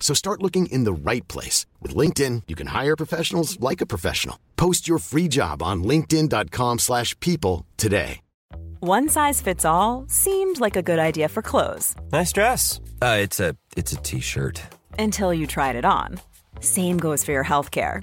So start looking in the right place. With LinkedIn, you can hire professionals like a professional. Post your free job on linkedin.com slash people today. One size fits all seemed like a good idea for clothes Nice dress. Uh, it's a it's a t-shirt. until you tried it on. Same goes for your healthcare.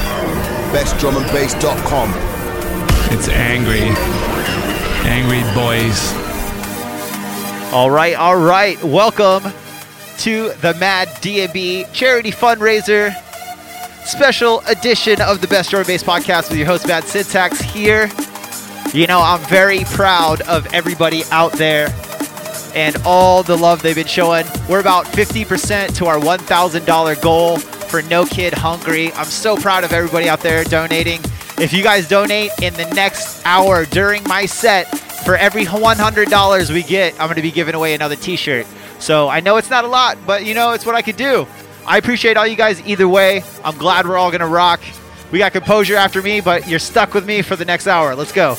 bestdrumandbass.com. It's angry. Angry boys. All right, all right. Welcome to the Mad DMB charity fundraiser special edition of the Best Drum and Bass podcast with your host Mad Syntax here. You know, I'm very proud of everybody out there and all the love they've been showing. We're about 50% to our $1,000 goal for No Kid Hungry. I'm so proud of everybody out there donating. If you guys donate in the next hour during my set, for every $100 we get, I'm going to be giving away another t shirt. So I know it's not a lot, but you know, it's what I could do. I appreciate all you guys either way. I'm glad we're all going to rock. We got composure after me, but you're stuck with me for the next hour. Let's go.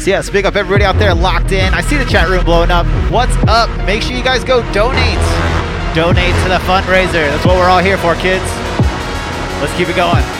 Yes, yes. Big up everybody out there locked in. I see the chat room blowing up. What's up? Make sure you guys go donate. Donate to the fundraiser. That's what we're all here for, kids. Let's keep it going.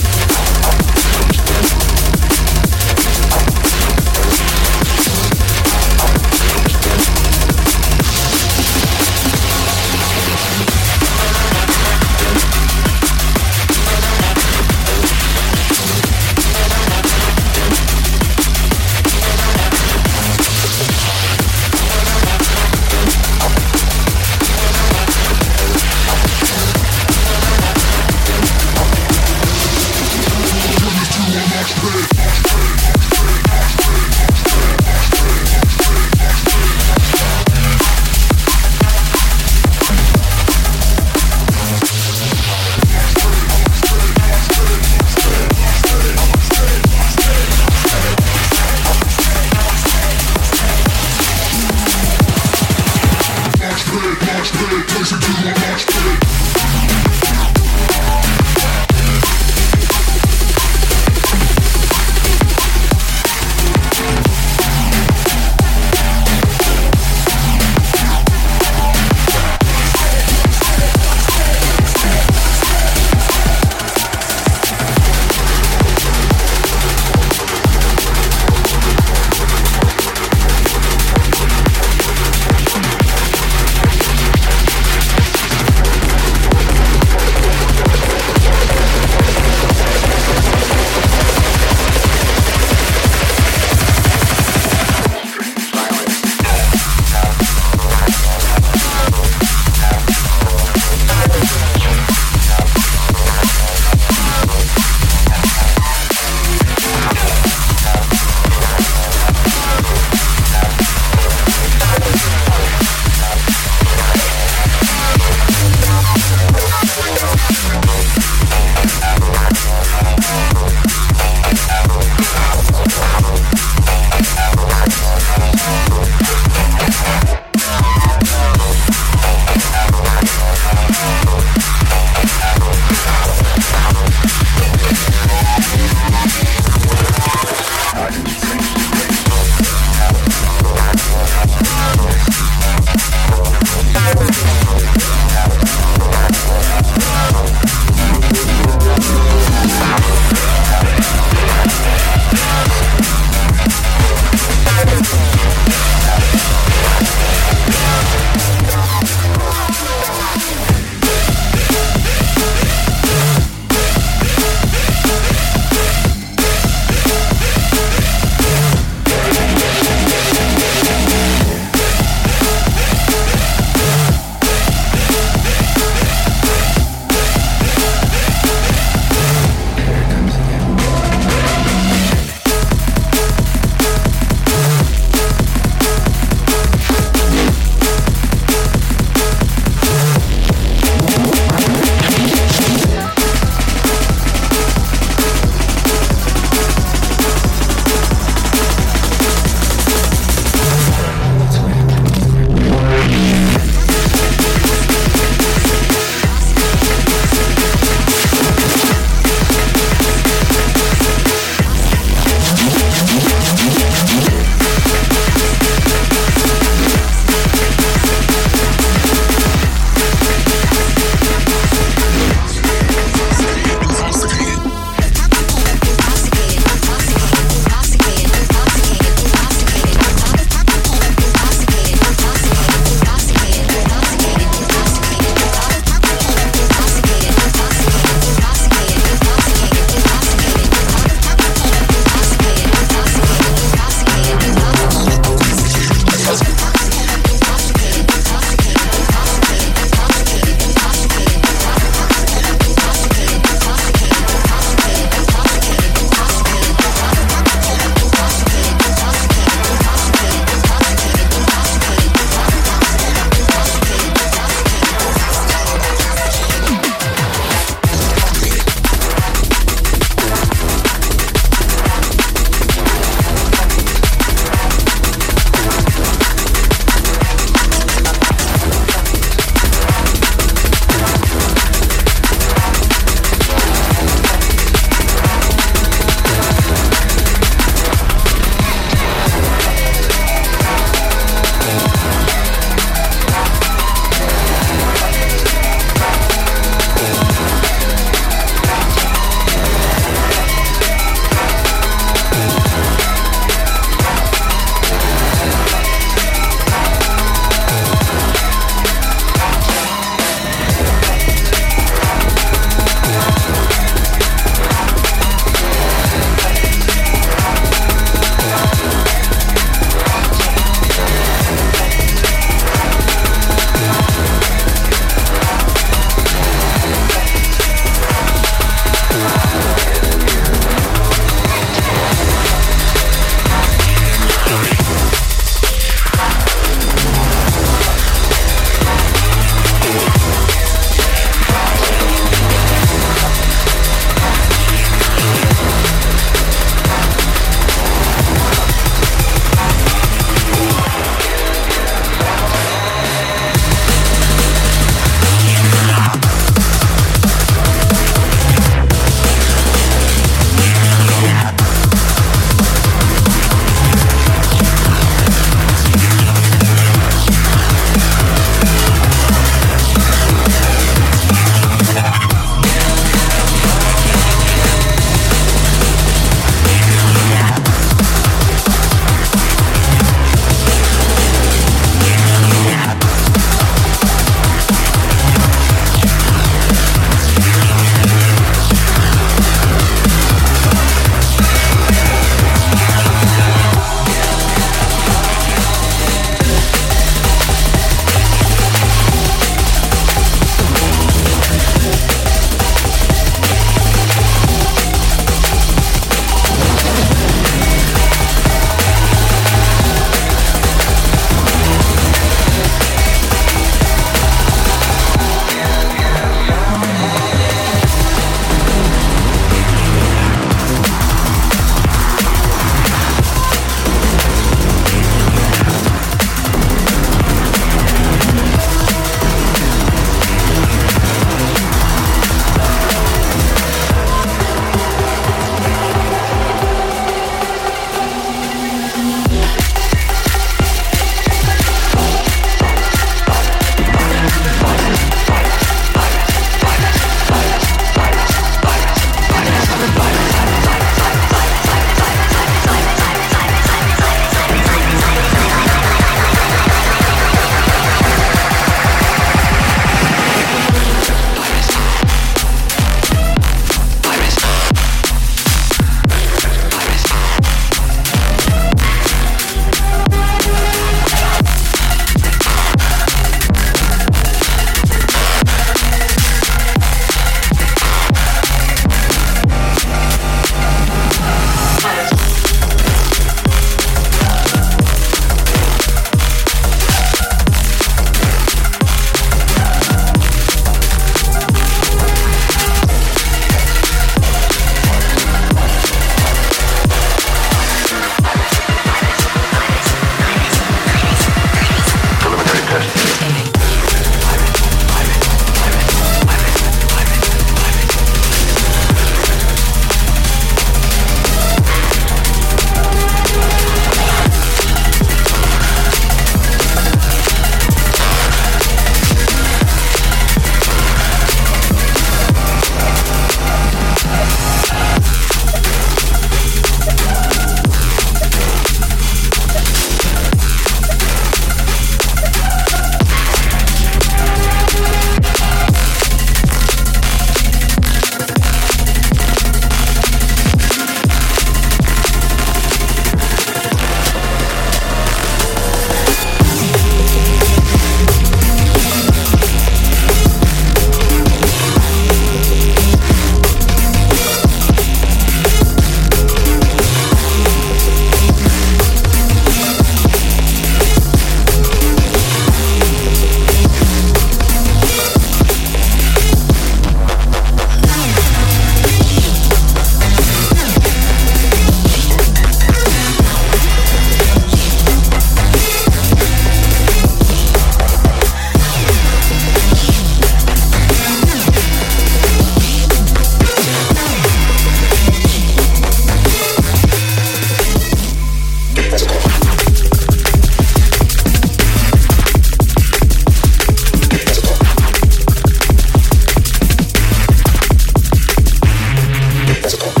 classical.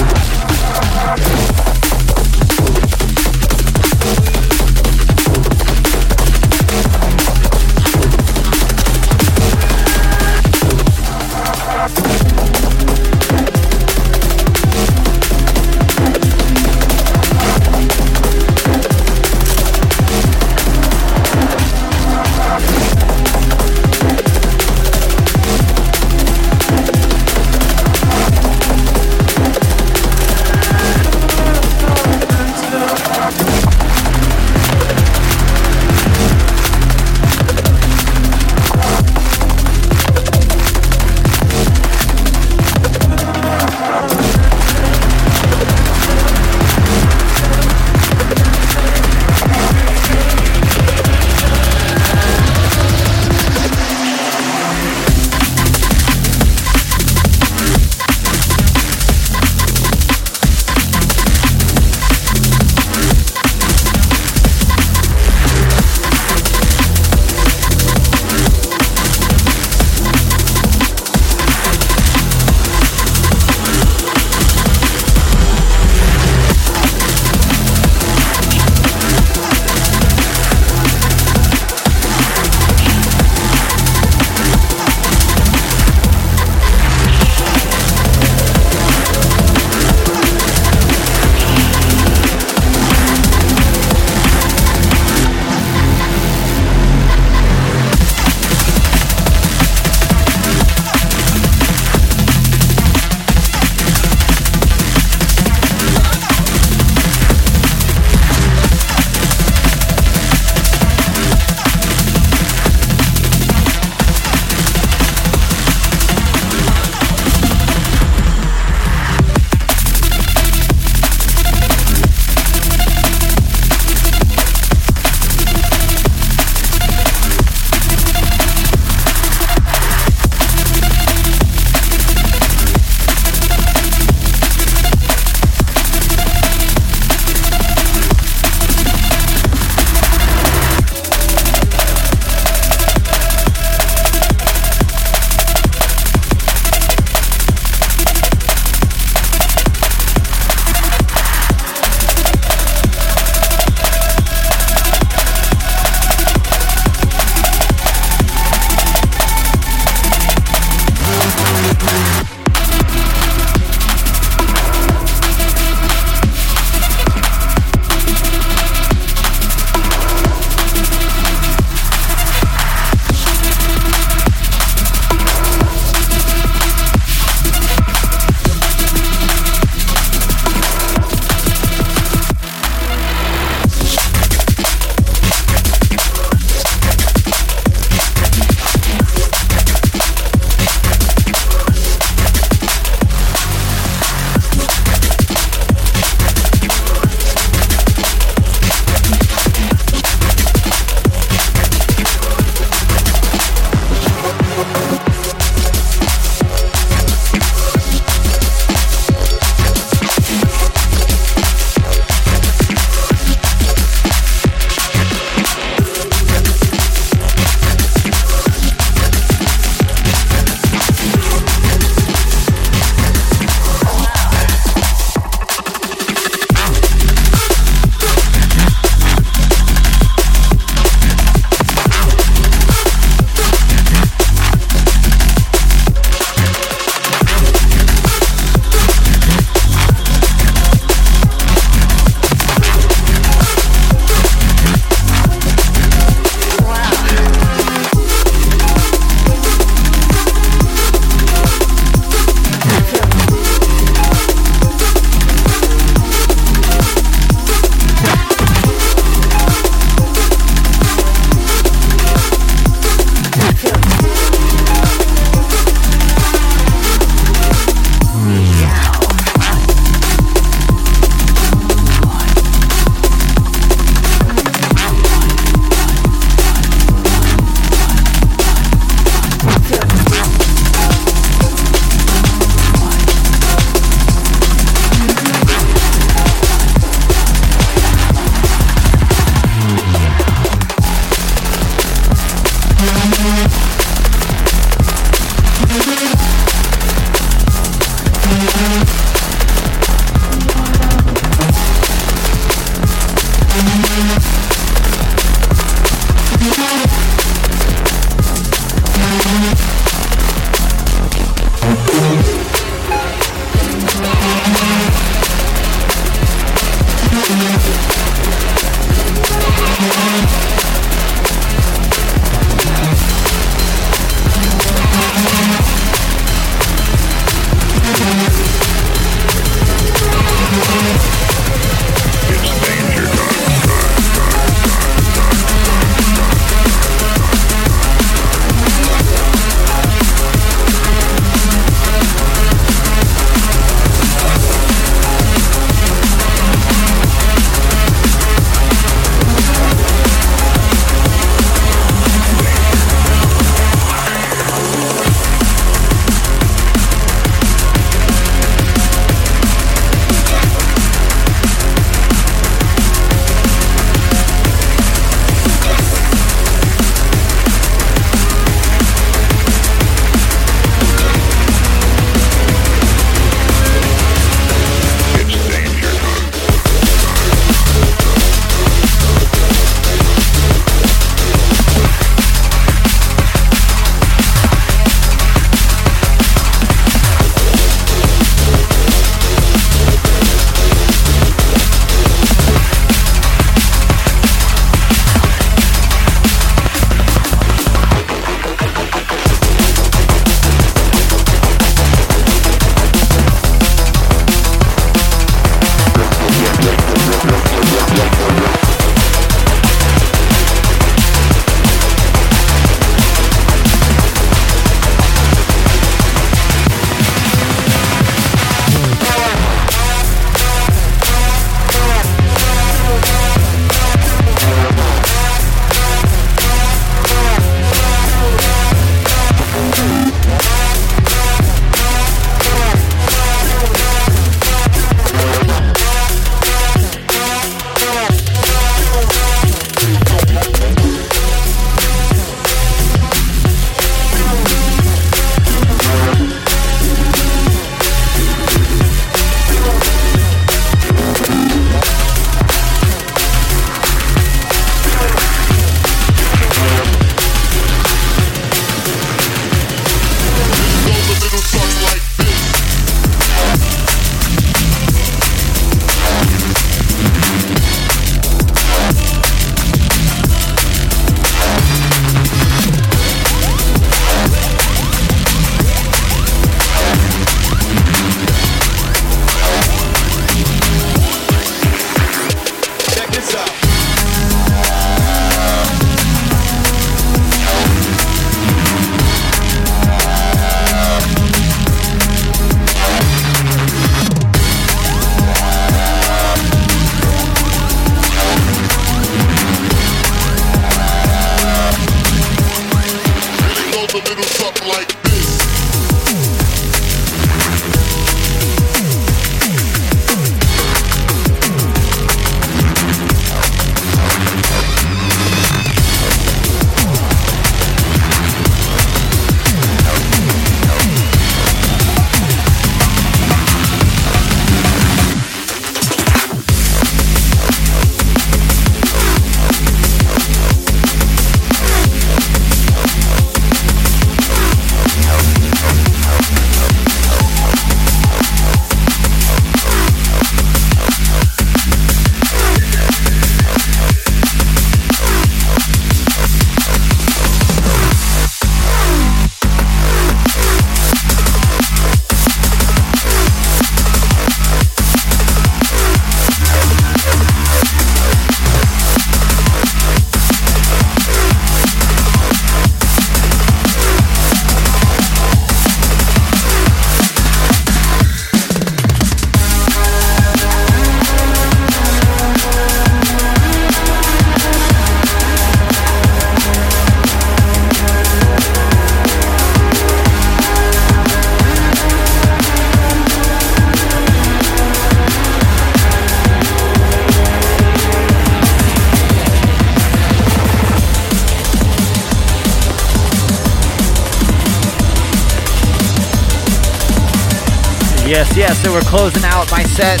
Yes, yes, so we're closing out my set.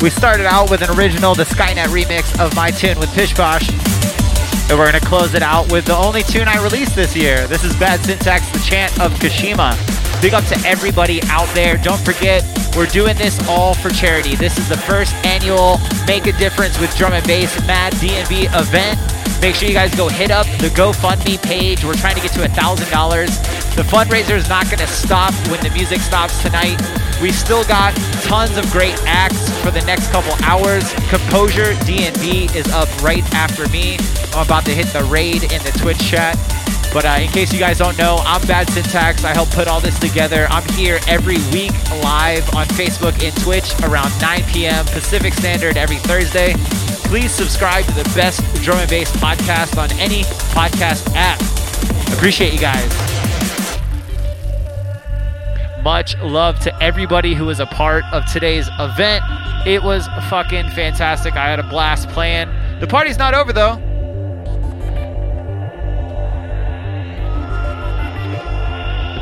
We started out with an original, the Skynet remix of my tune with Pish. And we're going to close it out with the only tune I released this year. This is Bad Syntax, the chant of Kashima. Big up to everybody out there. Don't forget, we're doing this all for charity. This is the first annual Make a Difference with Drum and Bass Mad DNB event. Make sure you guys go hit up the GoFundMe page. We're trying to get to a $1,000. The fundraiser is not going to stop when the music stops tonight. We still got tons of great acts for the next couple hours. Composure DNB is up right after me. I'm about to hit the raid in the Twitch chat. But uh, in case you guys don't know, I'm Bad Syntax. I help put all this together. I'm here every week live on Facebook and Twitch around 9 p.m. Pacific Standard every Thursday. Please subscribe to the best drum and bass podcast on any podcast app. Appreciate you guys. Much love to everybody who was a part of today's event. It was fucking fantastic. I had a blast playing. The party's not over though.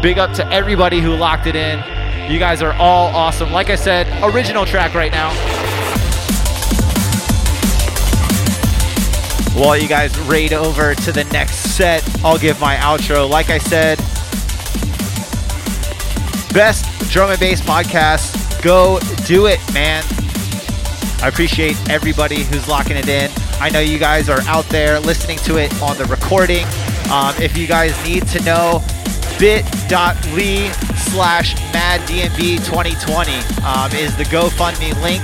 Big up to everybody who locked it in. You guys are all awesome. Like I said, original track right now. While you guys raid over to the next set, I'll give my outro. Like I said, best drum and bass podcast. Go do it, man. I appreciate everybody who's locking it in. I know you guys are out there listening to it on the recording. Um, if you guys need to know, bit.ly slash maddnb2020 um, is the GoFundMe link.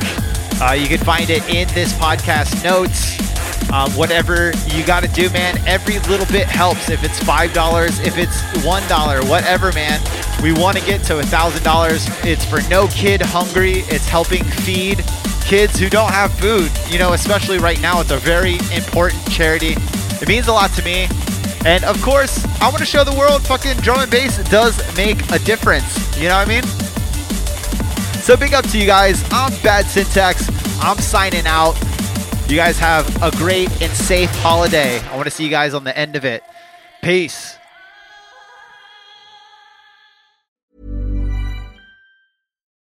Uh, you can find it in this podcast notes. Um, whatever you got to do, man, every little bit helps. If it's $5, if it's $1, whatever, man. We want to get to $1,000. It's for no kid hungry. It's helping feed kids who don't have food, you know, especially right now. It's a very important charity. It means a lot to me. And of course, I want to show the world fucking drum and bass does make a difference. You know what I mean? So big up to you guys. I'm Bad Syntax. I'm signing out. You guys have a great and safe holiday. I want to see you guys on the end of it. Peace.